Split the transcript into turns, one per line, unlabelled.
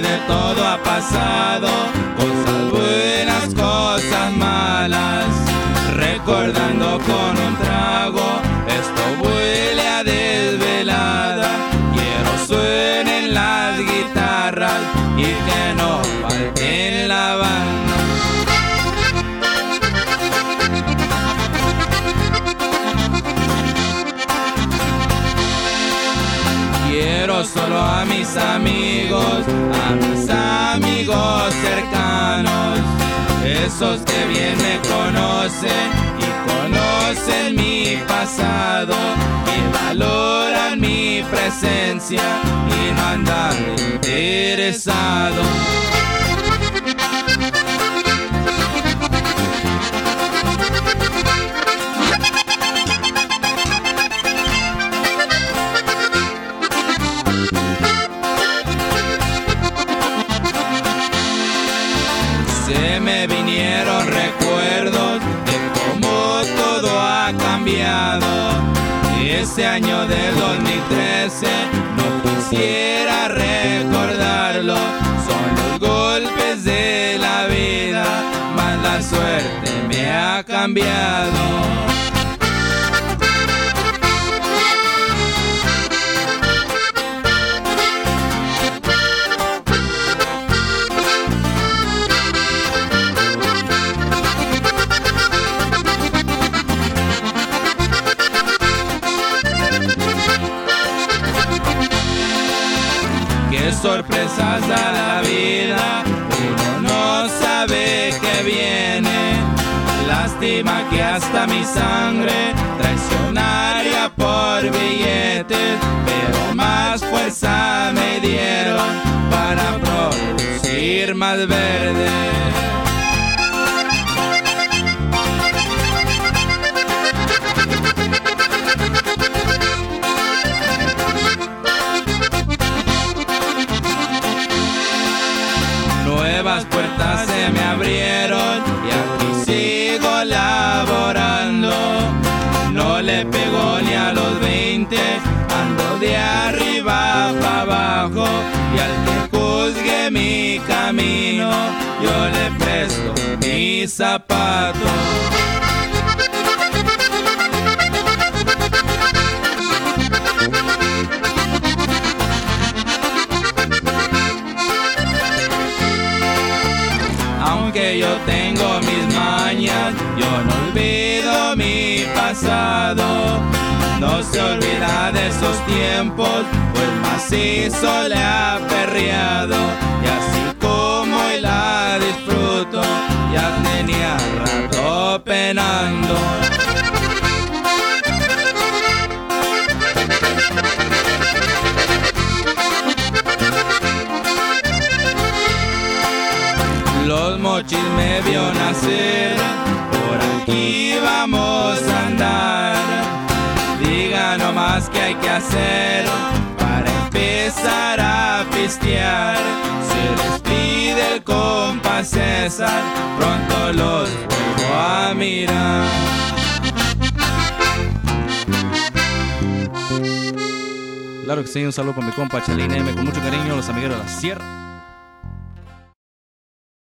de todo ha pasado, cosas buenas, cosas malas, recordando con un traje. Quiero solo a mis amigos, a mis amigos cercanos, esos que bien me conocen y conocen mi pasado y valoran mi presencia y no andan interesados. Se me vinieron recuerdos de cómo todo ha cambiado. Ese año de 2013 no quisiera recordarlo. Son los golpes de la vida, más la suerte me ha cambiado. Sorpresas da la vida, uno no sabe qué viene. Lástima que hasta mi sangre traicionaria por billetes, pero más fuerza me dieron para producir más verde. Nuevas puertas se me abrieron y aquí sigo laborando. No le pego ni a los 20, ando de arriba para abajo y al que juzgue mi camino, yo le presto mis zapatos. Aunque yo tengo mis mañas, yo no olvido mi pasado. No se olvida de esos tiempos, pues macizo le ha perreado. Y así como hoy la disfruto, ya tenía rato penando. Los mochis me vio nacer, por aquí vamos a andar. Diga nomás qué hay que hacer para empezar a pistear. Se despide el compa César, pronto los vuelvo a mirar.
Claro que sí, un saludo para mi compa Chalín M, con mucho cariño, los amigos de la Sierra.